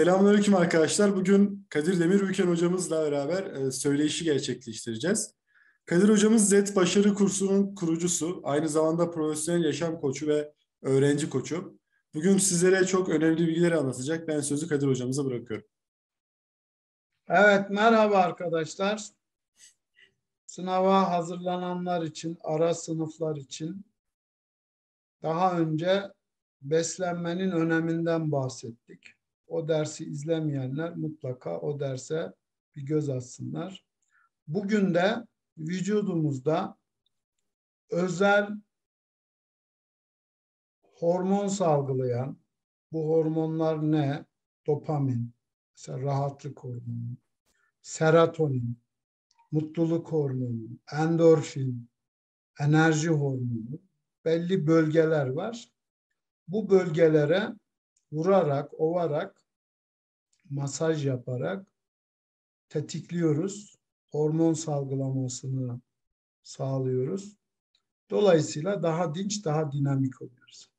Selamünaleyküm arkadaşlar. Bugün Kadir Demir Büken hocamızla beraber e, söyleyişi gerçekleştireceğiz. Kadir hocamız Z Başarı Kursu'nun kurucusu, aynı zamanda profesyonel yaşam koçu ve öğrenci koçu. Bugün sizlere çok önemli bilgileri anlatacak. Ben sözü Kadir hocamıza bırakıyorum. Evet, merhaba arkadaşlar. Sınava hazırlananlar için, ara sınıflar için daha önce beslenmenin öneminden bahsettik. O dersi izlemeyenler mutlaka o derse bir göz atsınlar. Bugün de vücudumuzda özel hormon salgılayan, bu hormonlar ne? Dopamin, mesela rahatlık hormonu, serotonin, mutluluk hormonu, endorfin, enerji hormonu, belli bölgeler var. Bu bölgelere vurarak, ovarak, masaj yaparak tetikliyoruz. Hormon salgılamasını sağlıyoruz. Dolayısıyla daha dinç, daha dinamik oluyoruz.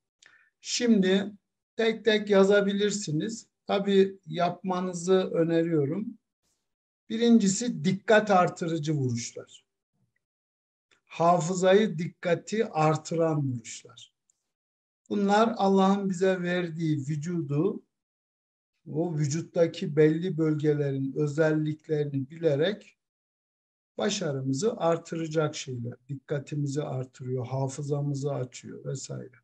Şimdi tek tek yazabilirsiniz. Tabii yapmanızı öneriyorum. Birincisi dikkat artırıcı vuruşlar. Hafızayı, dikkati artıran vuruşlar. Bunlar Allah'ın bize verdiği vücudu, o vücuttaki belli bölgelerin özelliklerini bilerek başarımızı artıracak şeyler. Dikkatimizi artırıyor, hafızamızı açıyor vesaire.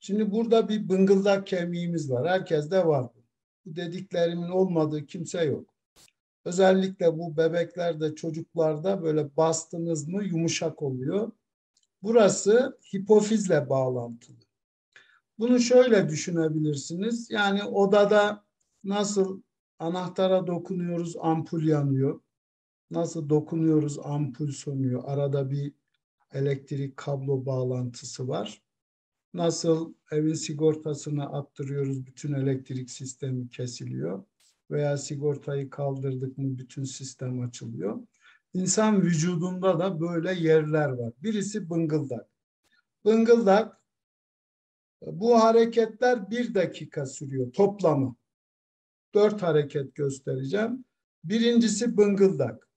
Şimdi burada bir bıngıldak kemiğimiz var. Herkeste var bu. Bu dediklerimin olmadığı kimse yok. Özellikle bu bebeklerde, çocuklarda böyle bastınız mı yumuşak oluyor. Burası hipofizle bağlantılı. Bunu şöyle düşünebilirsiniz. Yani odada nasıl anahtara dokunuyoruz ampul yanıyor. Nasıl dokunuyoruz ampul sönüyor. Arada bir elektrik kablo bağlantısı var. Nasıl evin sigortasını attırıyoruz bütün elektrik sistemi kesiliyor veya sigortayı kaldırdık mı bütün sistem açılıyor. İnsan vücudunda da böyle yerler var. Birisi bıngıldak. Bıngıldak bu hareketler bir dakika sürüyor toplamı. Dört hareket göstereceğim. Birincisi bıngıldak.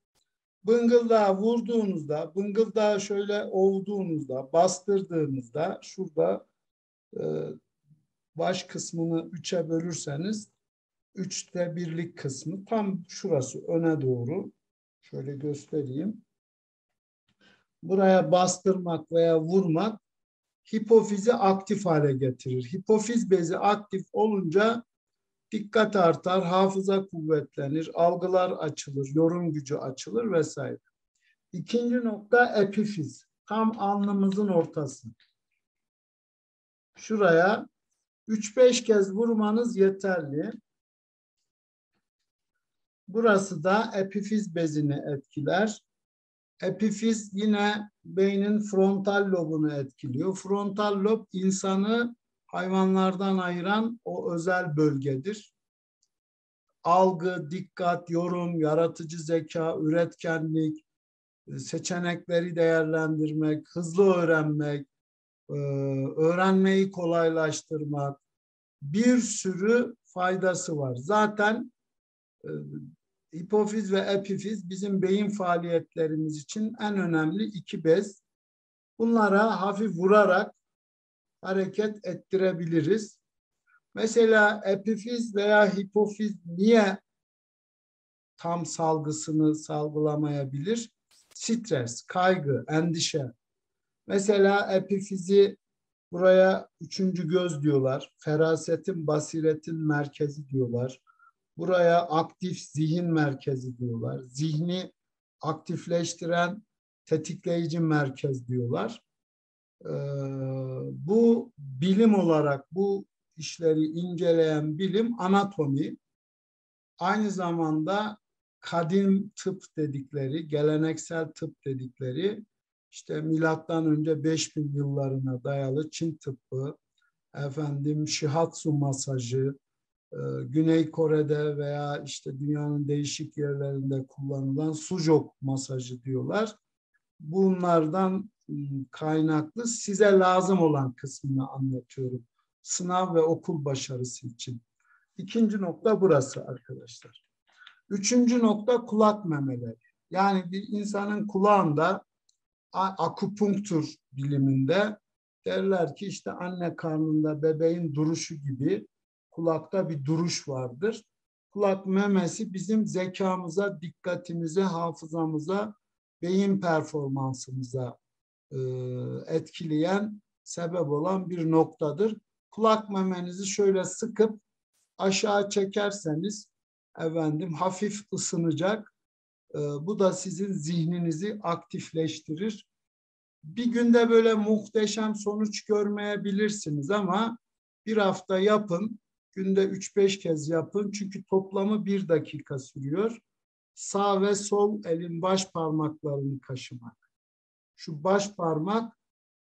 Bıngıldağı vurduğunuzda, bıngıldağı şöyle ovduğunuzda, bastırdığınızda şurada e, baş kısmını üçe bölürseniz üçte birlik kısmı tam şurası öne doğru. Şöyle göstereyim. Buraya bastırmak veya vurmak hipofizi aktif hale getirir. Hipofiz bezi aktif olunca dikkat artar, hafıza kuvvetlenir, algılar açılır, yorum gücü açılır vesaire. İkinci nokta epifiz. Tam alnımızın ortası. Şuraya 3-5 kez vurmanız yeterli. Burası da epifiz bezini etkiler. Epifiz yine beynin frontal lobunu etkiliyor. Frontal lob insanı hayvanlardan ayıran o özel bölgedir. Algı, dikkat, yorum, yaratıcı zeka, üretkenlik, seçenekleri değerlendirmek, hızlı öğrenmek, e, öğrenmeyi kolaylaştırmak bir sürü faydası var. Zaten e, hipofiz ve epifiz bizim beyin faaliyetlerimiz için en önemli iki bez. Bunlara hafif vurarak hareket ettirebiliriz. Mesela epifiz veya hipofiz niye tam salgısını salgılamayabilir? Stres, kaygı, endişe. Mesela epifizi buraya üçüncü göz diyorlar. Ferasetin, basiretin merkezi diyorlar. Buraya aktif zihin merkezi diyorlar. Zihni aktifleştiren tetikleyici merkez diyorlar. Ee, bu bilim olarak bu işleri inceleyen bilim anatomi. Aynı zamanda kadim tıp dedikleri, geleneksel tıp dedikleri işte milattan önce 5000 yıllarına dayalı Çin tıbbı, efendim shihatsu masajı, e, Güney Kore'de veya işte dünyanın değişik yerlerinde kullanılan sujok masajı diyorlar. Bunlardan kaynaklı size lazım olan kısmını anlatıyorum. Sınav ve okul başarısı için. İkinci nokta burası arkadaşlar. Üçüncü nokta kulak memeleri. Yani bir insanın kulağında akupunktur biliminde derler ki işte anne karnında bebeğin duruşu gibi kulakta bir duruş vardır. Kulak memesi bizim zekamıza, dikkatimize, hafızamıza, beyin performansımıza etkileyen, sebep olan bir noktadır. Kulak memenizi şöyle sıkıp aşağı çekerseniz efendim hafif ısınacak. E, bu da sizin zihninizi aktifleştirir. Bir günde böyle muhteşem sonuç görmeyebilirsiniz ama bir hafta yapın, günde 3-5 kez yapın çünkü toplamı bir dakika sürüyor. Sağ ve sol elin baş parmaklarını kaşımak. Şu baş parmak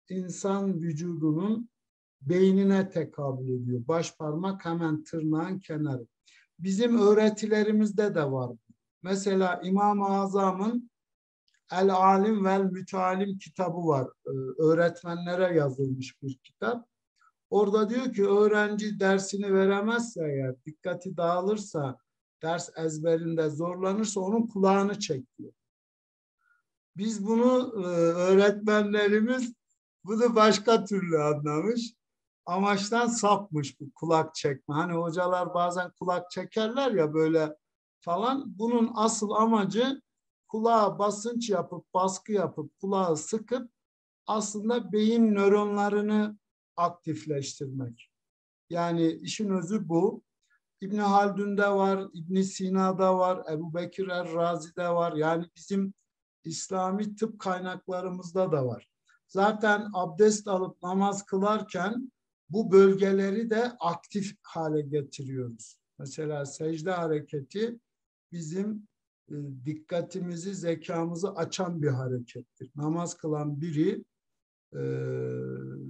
insan vücudunun beynine tekabül ediyor. Baş parmak hemen tırnağın kenarı. Bizim öğretilerimizde de var. Mesela İmam-ı Azam'ın El Alim vel Mütealim kitabı var. Ee, öğretmenlere yazılmış bir kitap. Orada diyor ki öğrenci dersini veremezse eğer, dikkati dağılırsa, ders ezberinde zorlanırsa onun kulağını çek diyor. Biz bunu e, öğretmenlerimiz bunu başka türlü anlamış. Amaçtan sapmış bu kulak çekme. Hani hocalar bazen kulak çekerler ya böyle falan. Bunun asıl amacı kulağa basınç yapıp, baskı yapıp, kulağı sıkıp aslında beyin nöronlarını aktifleştirmek. Yani işin özü bu. İbn Haldun'da var, İbn Sina'da var, Ebu Bekir Er-Razi'de var. Yani bizim İslami tıp kaynaklarımızda da var. Zaten abdest alıp namaz kılarken bu bölgeleri de aktif hale getiriyoruz. Mesela secde hareketi bizim e, dikkatimizi, zekamızı açan bir harekettir. Namaz kılan biri e,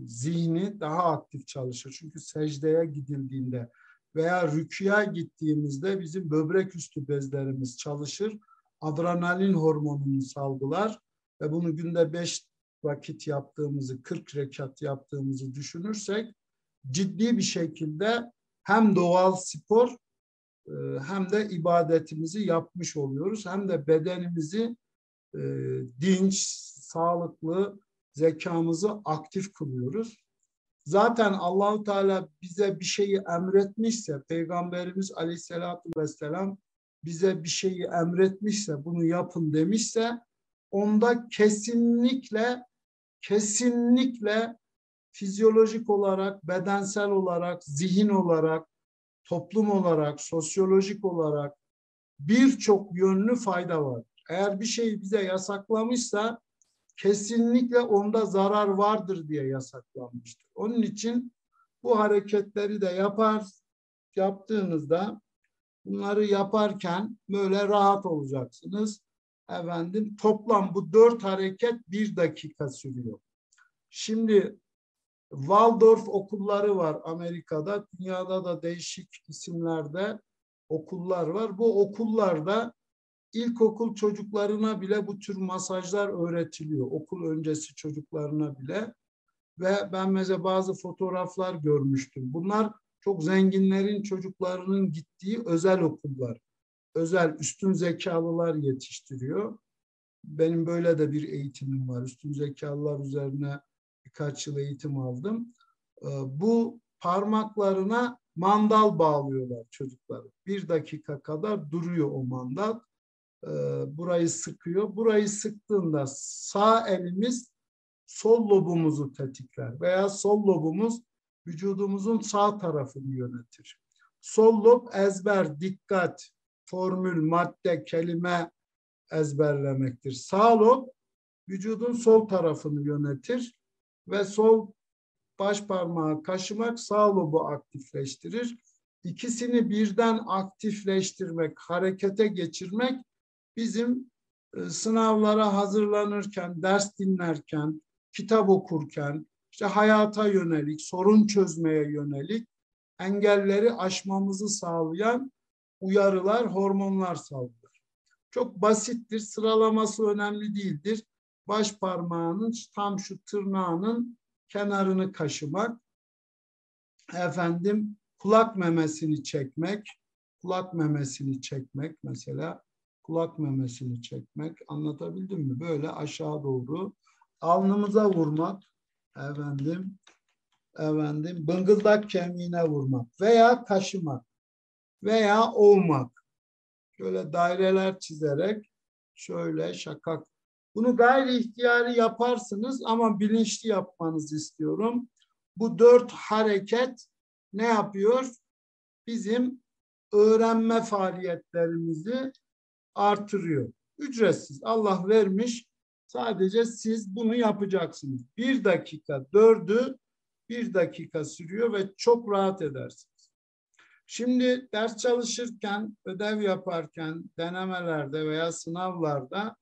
zihni daha aktif çalışır. Çünkü secdeye gidildiğinde veya rüküya gittiğimizde bizim böbrek üstü bezlerimiz çalışır. Adrenalin hormonunu salgılar ve bunu günde beş vakit yaptığımızı, 40 rekat yaptığımızı düşünürsek ciddi bir şekilde hem doğal spor e, hem de ibadetimizi yapmış oluyoruz. Hem de bedenimizi e, dinç, sağlıklı, zekamızı aktif kılıyoruz. Zaten Allahu Teala bize bir şeyi emretmişse, Peygamberimiz Aleyhisselatü Vesselam bize bir şeyi emretmişse, bunu yapın demişse, onda kesinlikle, kesinlikle fizyolojik olarak, bedensel olarak, zihin olarak, toplum olarak, sosyolojik olarak birçok yönlü fayda var. Eğer bir şeyi bize yasaklamışsa kesinlikle onda zarar vardır diye yasaklanmıştır. Onun için bu hareketleri de yapar, yaptığınızda bunları yaparken böyle rahat olacaksınız. Efendim toplam bu dört hareket bir dakika sürüyor. Şimdi Waldorf okulları var Amerika'da. Dünyada da değişik isimlerde okullar var. Bu okullarda ilkokul çocuklarına bile bu tür masajlar öğretiliyor. Okul öncesi çocuklarına bile. Ve ben mesela bazı fotoğraflar görmüştüm. Bunlar çok zenginlerin çocuklarının gittiği özel okullar. Özel üstün zekalılar yetiştiriyor. Benim böyle de bir eğitimim var. Üstün zekalılar üzerine birkaç yıl eğitim aldım. Ee, bu parmaklarına mandal bağlıyorlar çocukları. Bir dakika kadar duruyor o mandal. Ee, burayı sıkıyor. Burayı sıktığında sağ elimiz sol lobumuzu tetikler veya sol lobumuz vücudumuzun sağ tarafını yönetir. Sol lob ezber, dikkat, formül, madde, kelime ezberlemektir. Sağ lob vücudun sol tarafını yönetir ve sol baş parmağı kaşımak sağ lobu aktifleştirir. İkisini birden aktifleştirmek, harekete geçirmek bizim e, sınavlara hazırlanırken, ders dinlerken, kitap okurken, işte hayata yönelik, sorun çözmeye yönelik engelleri aşmamızı sağlayan uyarılar, hormonlar salgılar. Çok basittir, sıralaması önemli değildir. Baş parmağının tam şu tırnağının kenarını kaşımak, efendim kulak memesini çekmek, kulak memesini çekmek mesela kulak memesini çekmek anlatabildim mi? Böyle aşağı doğru alnımıza vurmak efendim efendim bıngıldak kemiğine vurmak veya kaşımak veya ovmak. Şöyle daireler çizerek şöyle şakak. Bunu gayri ihtiyari yaparsınız ama bilinçli yapmanızı istiyorum. Bu dört hareket ne yapıyor? Bizim öğrenme faaliyetlerimizi artırıyor. Ücretsiz. Allah vermiş. Sadece siz bunu yapacaksınız. Bir dakika dördü bir dakika sürüyor ve çok rahat edersiniz. Şimdi ders çalışırken, ödev yaparken, denemelerde veya sınavlarda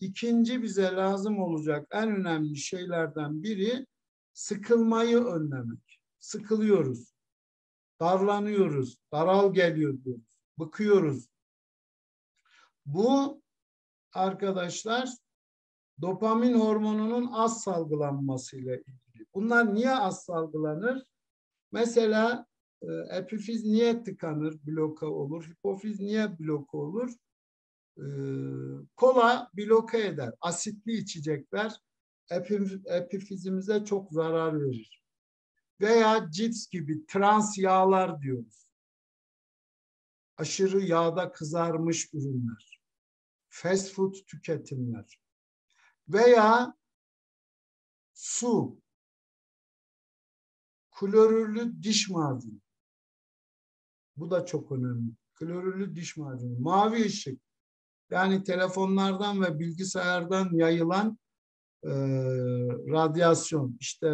ikinci bize lazım olacak en önemli şeylerden biri sıkılmayı önlemek. Sıkılıyoruz, darlanıyoruz, daral geliyor diyoruz, bıkıyoruz. Bu arkadaşlar dopamin hormonunun az salgılanmasıyla ilgili. Bunlar niye az salgılanır? Mesela e, epifiz niye tıkanır, bloka olur? Hipofiz niye bloka olur? E, kola bloke eder. Asitli içecekler epifizimize çok zarar verir. Veya cips gibi trans yağlar diyoruz. Aşırı yağda kızarmış ürünler. Fast food tüketimler. Veya su, klorürlü diş macunu. Bu da çok önemli. Klorürlü diş macunu. Mavi ışık. Yani telefonlardan ve bilgisayardan yayılan e, radyasyon. İşte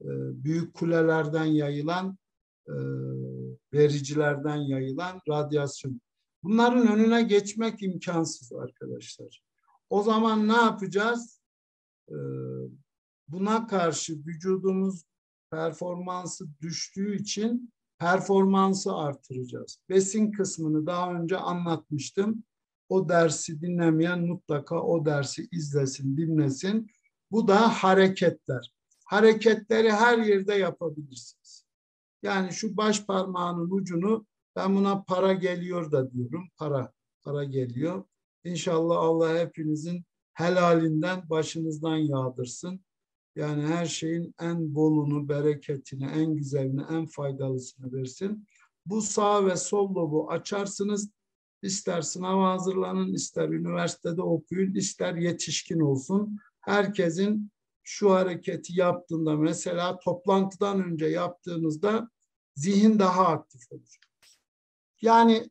e, büyük kulelerden yayılan e, vericilerden yayılan radyasyon. Bunların önüne geçmek imkansız arkadaşlar. O zaman ne yapacağız? Ee, buna karşı vücudumuz performansı düştüğü için performansı artıracağız. Besin kısmını daha önce anlatmıştım. O dersi dinlemeyen mutlaka o dersi izlesin, dinlesin. Bu da hareketler. Hareketleri her yerde yapabilirsiniz. Yani şu baş parmağının ucunu ben buna para geliyor da diyorum. Para, para geliyor. İnşallah Allah hepinizin helalinden başınızdan yağdırsın. Yani her şeyin en bolunu, bereketini, en güzelini, en faydalısını versin. Bu sağ ve sol lobu açarsınız. İster sınava hazırlanın, ister üniversitede okuyun, ister yetişkin olsun. Herkesin şu hareketi yaptığında mesela toplantıdan önce yaptığınızda zihin daha aktif olur. Yani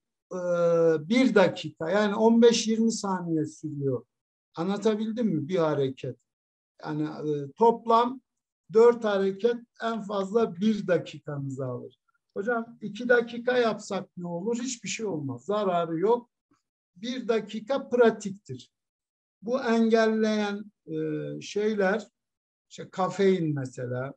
bir dakika yani 15-20 saniye sürüyor. Anlatabildim mi bir hareket? Yani e, toplam dört hareket en fazla bir dakikanızı alır. Hocam iki dakika yapsak ne olur? Hiçbir şey olmaz. Zararı yok. Bir dakika pratiktir. Bu engelleyen e, şeyler, işte kafein mesela,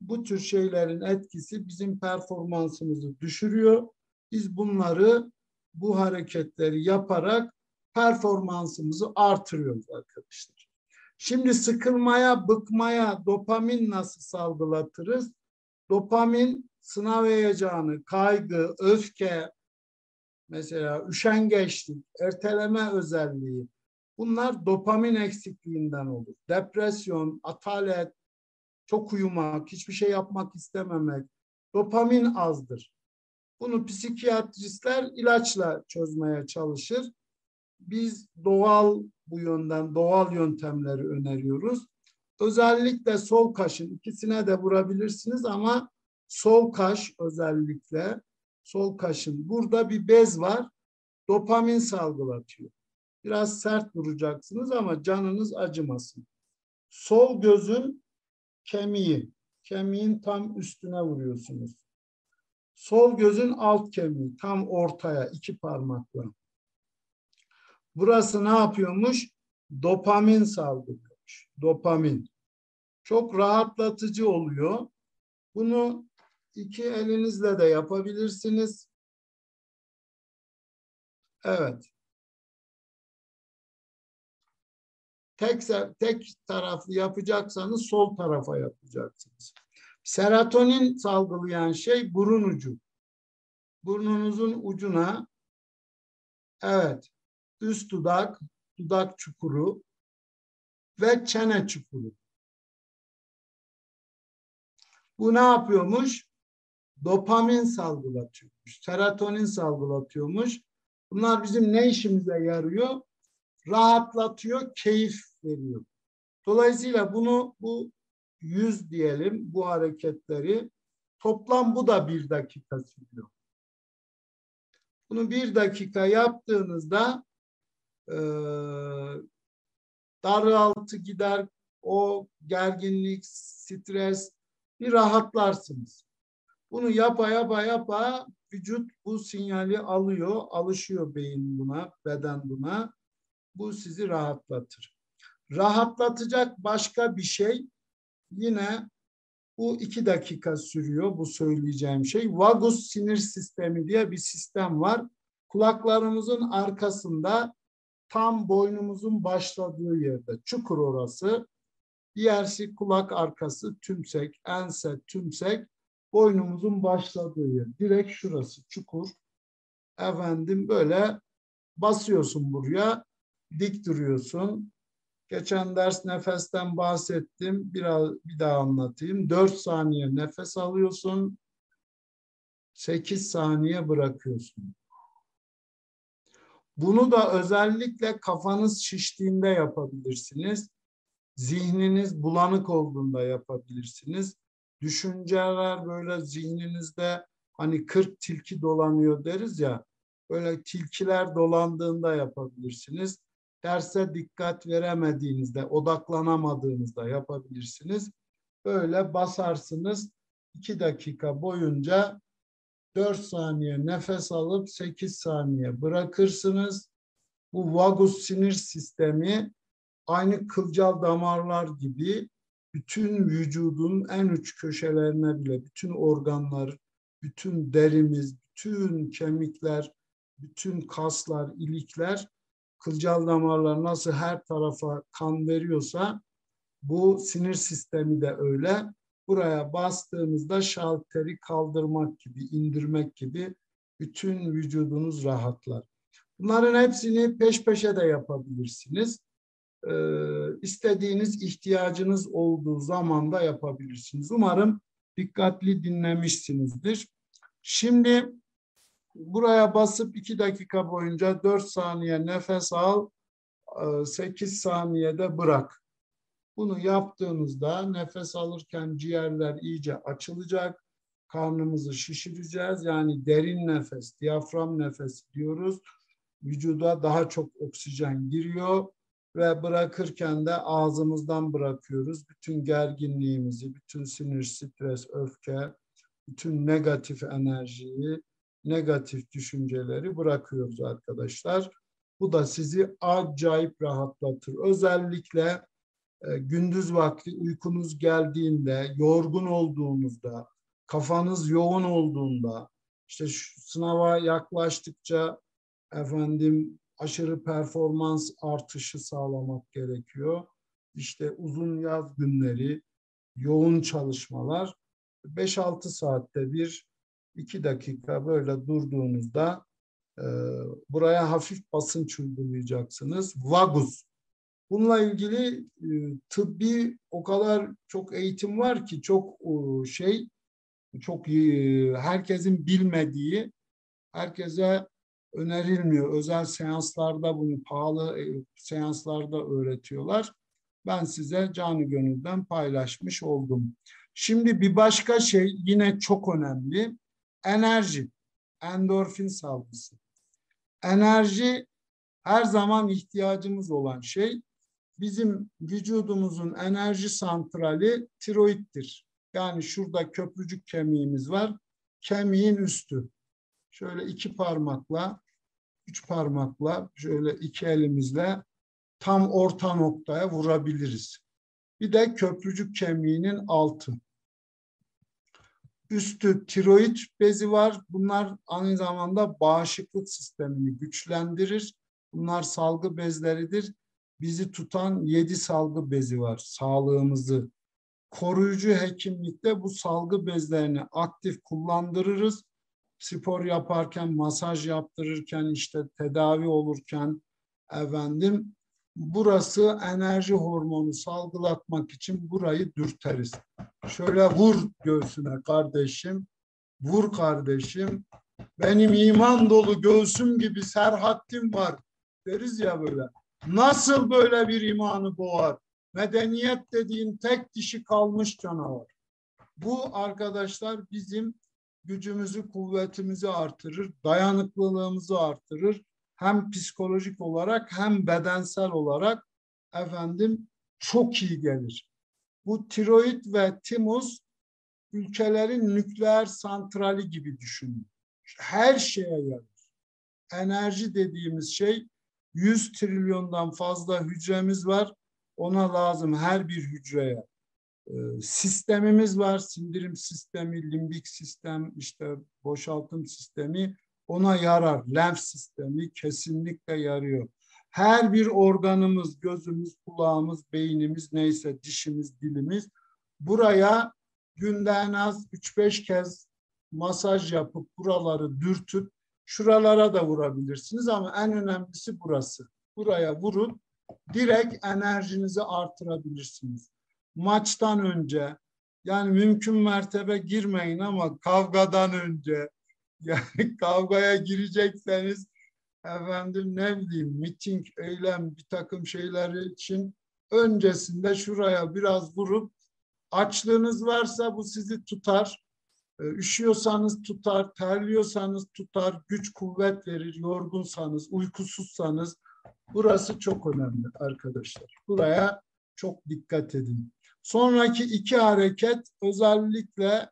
bu tür şeylerin etkisi bizim performansımızı düşürüyor. Biz bunları bu hareketleri yaparak performansımızı artırıyoruz arkadaşlar. Şimdi sıkılmaya, bıkmaya dopamin nasıl salgılatırız? Dopamin sınav heyecanı, kaygı, öfke, mesela üşengeçlik, erteleme özelliği bunlar dopamin eksikliğinden olur. Depresyon, atalet, çok uyumak, hiçbir şey yapmak istememek, dopamin azdır. Bunu psikiyatristler ilaçla çözmeye çalışır. Biz doğal bu yönden doğal yöntemleri öneriyoruz. Özellikle sol kaşın ikisine de vurabilirsiniz ama sol kaş özellikle sol kaşın burada bir bez var. Dopamin salgılatıyor. Biraz sert vuracaksınız ama canınız acımasın. Sol gözün kemiği, kemiğin tam üstüne vuruyorsunuz. Sol gözün alt kemiği tam ortaya iki parmakla. Burası ne yapıyormuş? Dopamin salgılıyormuş. Dopamin. Çok rahatlatıcı oluyor. Bunu iki elinizle de yapabilirsiniz. Evet. Tek, tek taraflı yapacaksanız sol tarafa yapacaksınız. Serotonin salgılayan şey burun ucu. burnunuzun ucuna evet üst dudak, dudak çukuru ve çene çukuru. Bu ne yapıyormuş? Dopamin salgılatıyormuş, serotonin salgılatıyormuş. Bunlar bizim ne işimize yarıyor? Rahatlatıyor, keyif veriyor. Dolayısıyla bunu bu yüz diyelim bu hareketleri toplam bu da bir dakika sürüyor. Bunu bir dakika yaptığınızda e, daraltı gider, o gerginlik, stres bir rahatlarsınız. Bunu yapa yapa yapa vücut bu sinyali alıyor, alışıyor beyin buna, beden buna. Bu sizi rahatlatır. Rahatlatacak başka bir şey yine bu iki dakika sürüyor bu söyleyeceğim şey. Vagus sinir sistemi diye bir sistem var. Kulaklarımızın arkasında tam boynumuzun başladığı yerde çukur orası. Diğersi kulak arkası tümsek, ense, tümsek boynumuzun başladığı yer. Direkt şurası çukur. Efendim böyle basıyorsun buraya, dik duruyorsun. Geçen ders nefesten bahsettim. Biraz bir daha anlatayım. 4 saniye nefes alıyorsun. 8 saniye bırakıyorsun. Bunu da özellikle kafanız şiştiğinde yapabilirsiniz. Zihniniz bulanık olduğunda yapabilirsiniz. Düşünceler böyle zihninizde hani 40 tilki dolanıyor deriz ya. Böyle tilkiler dolandığında yapabilirsiniz. Derse dikkat veremediğinizde, odaklanamadığınızda yapabilirsiniz. Böyle basarsınız. 2 dakika boyunca 4 saniye nefes alıp 8 saniye bırakırsınız. Bu vagus sinir sistemi aynı kılcal damarlar gibi bütün vücudun en uç köşelerine bile bütün organlar, bütün derimiz, bütün kemikler, bütün kaslar, ilikler, kılcal damarlar nasıl her tarafa kan veriyorsa bu sinir sistemi de öyle. Buraya bastığınızda şalteri kaldırmak gibi, indirmek gibi bütün vücudunuz rahatlar. Bunların hepsini peş peşe de yapabilirsiniz. Ee, istediğiniz ihtiyacınız olduğu zaman da yapabilirsiniz. Umarım dikkatli dinlemişsinizdir. Şimdi buraya basıp iki dakika boyunca dört saniye nefes al, e, sekiz saniyede bırak. Bunu yaptığınızda nefes alırken ciğerler iyice açılacak. Karnımızı şişireceğiz. Yani derin nefes, diyafram nefesi diyoruz. Vücuda daha çok oksijen giriyor ve bırakırken de ağzımızdan bırakıyoruz. Bütün gerginliğimizi, bütün sinir, stres, öfke, bütün negatif enerjiyi, negatif düşünceleri bırakıyoruz arkadaşlar. Bu da sizi acayip rahatlatır. Özellikle e, gündüz vakti uykunuz geldiğinde, yorgun olduğunuzda, kafanız yoğun olduğunda, işte şu sınava yaklaştıkça efendim aşırı performans artışı sağlamak gerekiyor. İşte uzun yaz günleri, yoğun çalışmalar 5-6 saatte bir 2 dakika böyle durduğunuzda e, buraya hafif basınç uygulayacaksınız. Vagus. Bununla ilgili e, tıbbi o kadar çok eğitim var ki çok e, şey çok e, herkesin bilmediği herkese önerilmiyor. Özel seanslarda bunu pahalı e, seanslarda öğretiyorlar. Ben size canı gönülden paylaşmış oldum. Şimdi bir başka şey yine çok önemli. Enerji, endorfin salgısı. Enerji her zaman ihtiyacımız olan şey. Bizim vücudumuzun enerji santrali tiroiddir. Yani şurada köprücük kemiğimiz var. Kemiğin üstü şöyle iki parmakla, üç parmakla, şöyle iki elimizle tam orta noktaya vurabiliriz. Bir de köprücük kemiğinin altı. Üstü tiroid bezi var. Bunlar aynı zamanda bağışıklık sistemini güçlendirir. Bunlar salgı bezleridir. Bizi tutan yedi salgı bezi var. Sağlığımızı koruyucu hekimlikte bu salgı bezlerini aktif kullandırırız spor yaparken, masaj yaptırırken, işte tedavi olurken efendim burası enerji hormonu salgılatmak için burayı dürteriz. Şöyle vur göğsüne kardeşim, vur kardeşim. Benim iman dolu göğsüm gibi serhattim var deriz ya böyle. Nasıl böyle bir imanı boğar? Medeniyet dediğin tek dişi kalmış canavar. Bu arkadaşlar bizim gücümüzü, kuvvetimizi artırır, dayanıklılığımızı artırır. Hem psikolojik olarak hem bedensel olarak efendim çok iyi gelir. Bu tiroid ve timus ülkelerin nükleer santrali gibi düşünün. Her şeye yarar. Enerji dediğimiz şey 100 trilyondan fazla hücremiz var. Ona lazım her bir hücreye. Ee, sistemimiz var. Sindirim sistemi, limbik sistem, işte boşaltım sistemi ona yarar. Lenf sistemi kesinlikle yarıyor. Her bir organımız, gözümüz, kulağımız, beynimiz neyse dişimiz, dilimiz buraya günde en az 3-5 kez masaj yapıp buraları dürtüp şuralara da vurabilirsiniz ama en önemlisi burası. Buraya vurun direkt enerjinizi artırabilirsiniz. Maçtan önce yani mümkün mertebe girmeyin ama kavgadan önce yani kavgaya girecekseniz efendim ne bileyim miting, eylem bir takım şeyler için öncesinde şuraya biraz vurup açlığınız varsa bu sizi tutar. Ee, üşüyorsanız tutar, terliyorsanız tutar, güç kuvvet verir, yorgunsanız, uykusuzsanız burası çok önemli arkadaşlar. Buraya çok dikkat edin. Sonraki iki hareket özellikle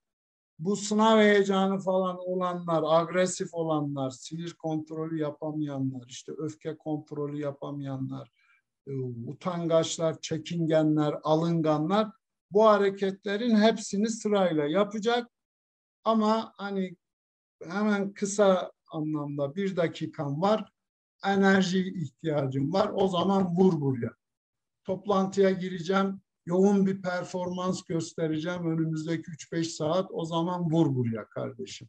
bu sınav heyecanı falan olanlar, agresif olanlar, sinir kontrolü yapamayanlar, işte öfke kontrolü yapamayanlar, e, utangaçlar, çekingenler, alınganlar bu hareketlerin hepsini sırayla yapacak. Ama hani hemen kısa anlamda bir dakikam var, enerji ihtiyacım var. O zaman vur buraya. Toplantıya gireceğim, yoğun bir performans göstereceğim önümüzdeki 3-5 saat o zaman vur buraya kardeşim.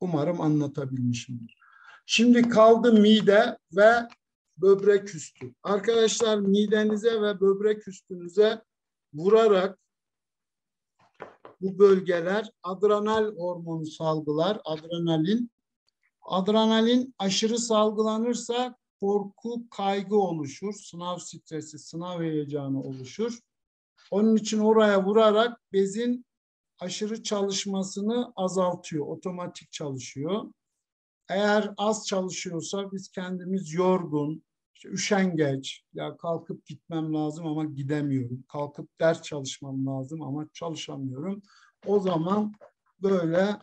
Umarım anlatabilmişimdir. Şimdi kaldı mide ve böbrek üstü. Arkadaşlar midenize ve böbrek üstünüze vurarak bu bölgeler adrenal hormonu salgılar, adrenalin. Adrenalin aşırı salgılanırsa korku, kaygı oluşur, sınav stresi, sınav heyecanı oluşur. Onun için oraya vurarak bezin aşırı çalışmasını azaltıyor, otomatik çalışıyor. Eğer az çalışıyorsa biz kendimiz yorgun, işte üşengeç, ya kalkıp gitmem lazım ama gidemiyorum. Kalkıp ders çalışmam lazım ama çalışamıyorum. O zaman böyle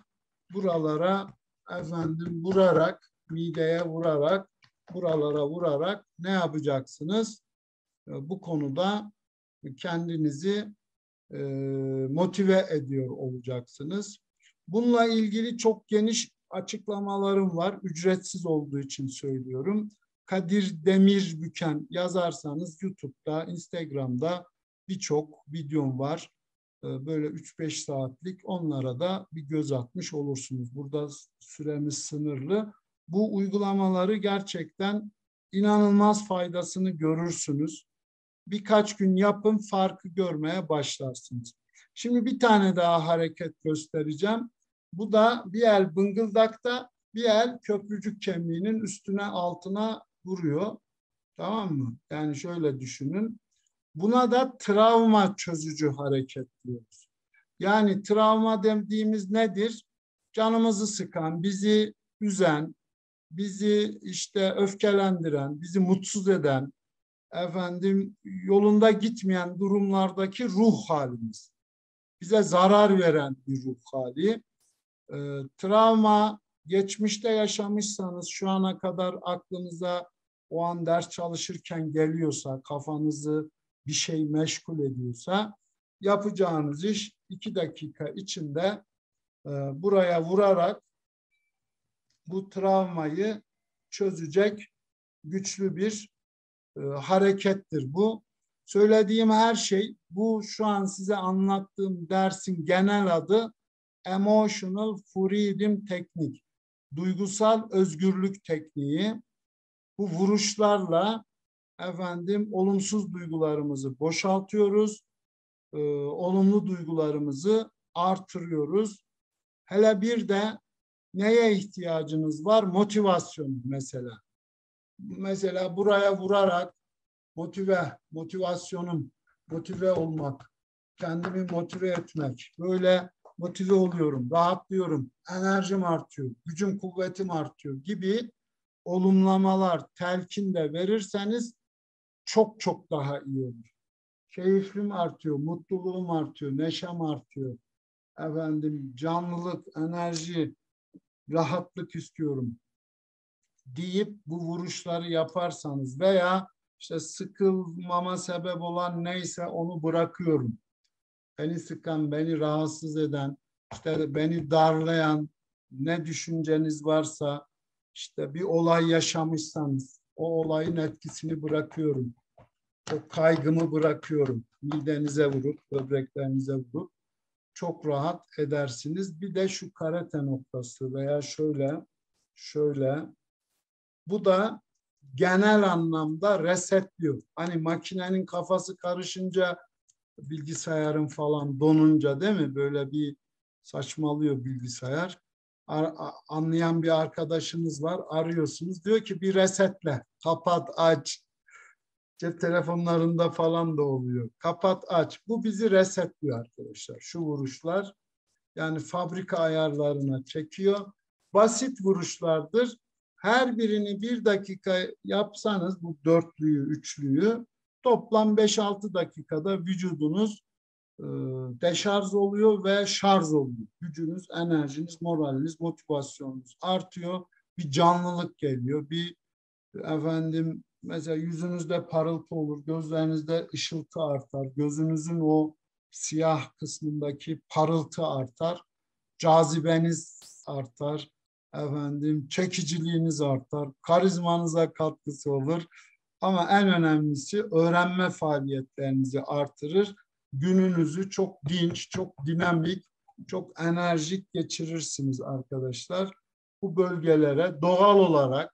buralara efendim vurarak, mideye vurarak, buralara vurarak ne yapacaksınız? Bu konuda kendinizi e, motive ediyor olacaksınız. Bununla ilgili çok geniş açıklamalarım var. Ücretsiz olduğu için söylüyorum. Kadir Demir Büken yazarsanız YouTube'da, Instagram'da birçok videom var. E, böyle 3-5 saatlik onlara da bir göz atmış olursunuz. Burada süremiz sınırlı. Bu uygulamaları gerçekten inanılmaz faydasını görürsünüz birkaç gün yapın farkı görmeye başlarsınız. Şimdi bir tane daha hareket göstereceğim. Bu da bir el bıngıldakta bir el köprücük kemiğinin üstüne altına vuruyor. Tamam mı? Yani şöyle düşünün. Buna da travma çözücü hareket diyoruz. Yani travma dediğimiz nedir? Canımızı sıkan, bizi üzen, bizi işte öfkelendiren, bizi mutsuz eden, efendim yolunda gitmeyen durumlardaki ruh halimiz. Bize zarar veren bir ruh hali. E, travma geçmişte yaşamışsanız şu ana kadar aklınıza o an ders çalışırken geliyorsa, kafanızı bir şey meşgul ediyorsa yapacağınız iş iki dakika içinde e, buraya vurarak bu travmayı çözecek güçlü bir e, harekettir bu. Söylediğim her şey bu şu an size anlattığım dersin genel adı Emotional Freedom Teknik. duygusal özgürlük tekniği. Bu vuruşlarla efendim olumsuz duygularımızı boşaltıyoruz. E, olumlu duygularımızı artırıyoruz. Hele bir de neye ihtiyacınız var? Motivasyon mesela. Mesela buraya vurarak motive, motivasyonum, motive olmak, kendimi motive etmek. Böyle motive oluyorum, rahatlıyorum, enerjim artıyor, gücüm, kuvvetim artıyor gibi olumlamalar, telkin de verirseniz çok çok daha iyi olur. Keyiflim artıyor, mutluluğum artıyor, neşem artıyor. Efendim canlılık, enerji, rahatlık istiyorum deyip bu vuruşları yaparsanız veya işte sıkılmama sebep olan neyse onu bırakıyorum. Beni sıkan, beni rahatsız eden, işte beni darlayan ne düşünceniz varsa işte bir olay yaşamışsanız o olayın etkisini bırakıyorum. O kaygımı bırakıyorum. Midenize vurup, böbreklerinize vurup çok rahat edersiniz. Bir de şu karate noktası veya şöyle, şöyle. Bu da genel anlamda resetliyor. Hani makinenin kafası karışınca bilgisayarın falan donunca değil mi? Böyle bir saçmalıyor bilgisayar. Anlayan bir arkadaşınız var. Arıyorsunuz. Diyor ki bir resetle. Kapat, aç. Cep telefonlarında falan da oluyor. Kapat, aç. Bu bizi resetliyor arkadaşlar. Şu vuruşlar. Yani fabrika ayarlarına çekiyor. Basit vuruşlardır her birini bir dakika yapsanız bu dörtlüyü, üçlüyü toplam 5-6 dakikada vücudunuz e, deşarj oluyor ve şarj oluyor. Gücünüz, enerjiniz, moraliniz, motivasyonunuz artıyor. Bir canlılık geliyor. Bir efendim mesela yüzünüzde parıltı olur, gözlerinizde ışıltı artar, gözünüzün o siyah kısmındaki parıltı artar, cazibeniz artar, efendim çekiciliğiniz artar, karizmanıza katkısı olur. Ama en önemlisi öğrenme faaliyetlerinizi artırır. Gününüzü çok dinç, çok dinamik, çok enerjik geçirirsiniz arkadaşlar. Bu bölgelere doğal olarak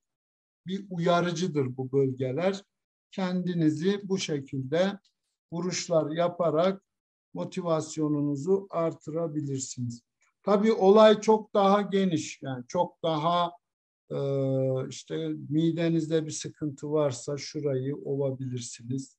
bir uyarıcıdır bu bölgeler. Kendinizi bu şekilde vuruşlar yaparak motivasyonunuzu artırabilirsiniz. Tabii olay çok daha geniş. Yani çok daha e, işte midenizde bir sıkıntı varsa şurayı ovabilirsiniz.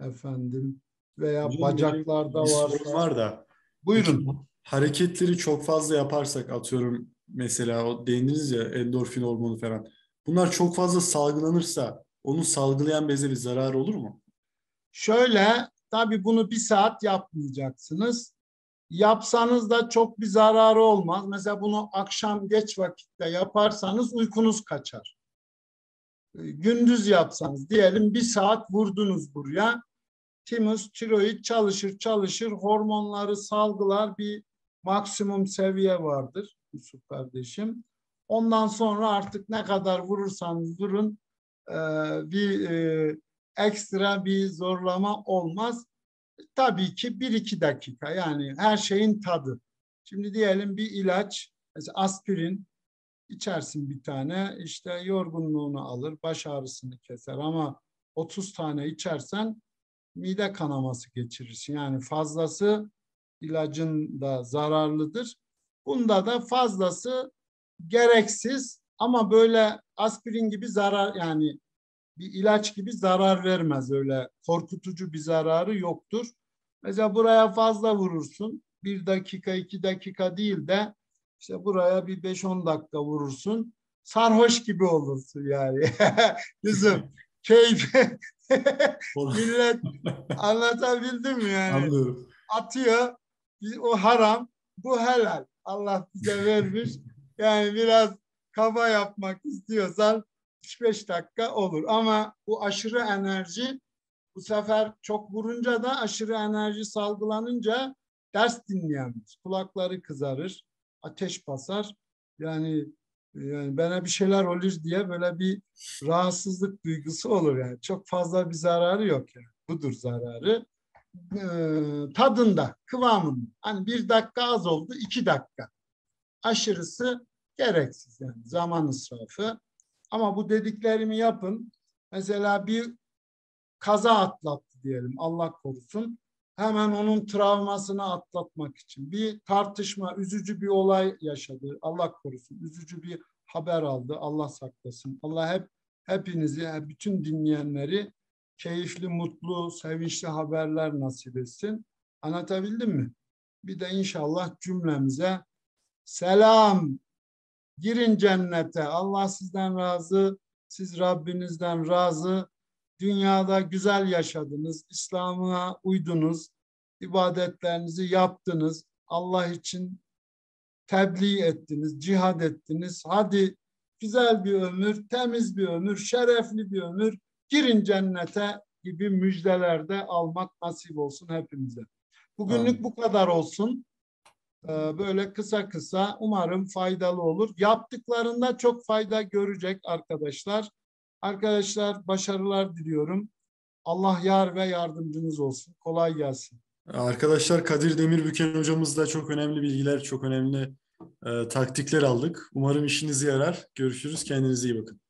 Efendim veya Hocam, bacaklarda varsa. var da. Buyurun. Hareketleri çok fazla yaparsak atıyorum mesela o değindiniz ya endorfin hormonu falan. Bunlar çok fazla salgılanırsa onun salgılayan beze bir zarar olur mu? Şöyle tabii bunu bir saat yapmayacaksınız yapsanız da çok bir zararı olmaz. Mesela bunu akşam geç vakitte yaparsanız uykunuz kaçar. Ee, gündüz yapsanız diyelim bir saat vurdunuz buraya. Timus, tiroid çalışır çalışır hormonları salgılar bir maksimum seviye vardır Yusuf kardeşim. Ondan sonra artık ne kadar vurursanız vurun e, bir e, ekstra bir zorlama olmaz tabii ki bir iki dakika yani her şeyin tadı. Şimdi diyelim bir ilaç mesela aspirin içersin bir tane işte yorgunluğunu alır baş ağrısını keser ama 30 tane içersen mide kanaması geçirirsin. Yani fazlası ilacın da zararlıdır. Bunda da fazlası gereksiz ama böyle aspirin gibi zarar yani bir ilaç gibi zarar vermez öyle korkutucu bir zararı yoktur. Mesela buraya fazla vurursun. Bir dakika, iki dakika değil de işte buraya bir beş on dakika vurursun. Sarhoş gibi olursun yani. Yusuf keyif. Millet anlatabildim mi yani? Anlıyorum. Atıyor. O haram. Bu helal. Allah bize vermiş. Yani biraz kaba yapmak istiyorsan 3-5 dakika olur. Ama bu aşırı enerji bu sefer çok vurunca da aşırı enerji salgılanınca ders dinleyemez. Kulakları kızarır, ateş basar. Yani yani bana bir şeyler olur diye böyle bir rahatsızlık duygusu olur yani. Çok fazla bir zararı yok yani. Budur zararı. Ee, tadında, kıvamında. Hani bir dakika az oldu, iki dakika. Aşırısı gereksiz yani zaman israfı. Ama bu dediklerimi yapın. Mesela bir kaza atlattı diyelim Allah korusun. Hemen onun travmasını atlatmak için bir tartışma, üzücü bir olay yaşadı. Allah korusun. Üzücü bir haber aldı. Allah saklasın. Allah hep hepinizi, bütün dinleyenleri keyifli, mutlu, sevinçli haberler nasip etsin. Anlatabildim mi? Bir de inşallah cümlemize selam, girin cennete. Allah sizden razı, siz Rabbinizden razı. Dünyada güzel yaşadınız, İslam'a uydunuz, ibadetlerinizi yaptınız. Allah için tebliğ ettiniz, cihad ettiniz. Hadi güzel bir ömür, temiz bir ömür, şerefli bir ömür, girin cennete gibi müjdelerde almak nasip olsun hepimize. Bugünlük bu kadar olsun. Ee, böyle kısa kısa umarım faydalı olur. Yaptıklarında çok fayda görecek arkadaşlar. Arkadaşlar başarılar diliyorum. Allah yar ve yardımcınız olsun. Kolay gelsin. Arkadaşlar Kadir Demirbüken hocamızla çok önemli bilgiler, çok önemli e, taktikler aldık. Umarım işinize yarar. Görüşürüz. Kendinize iyi bakın.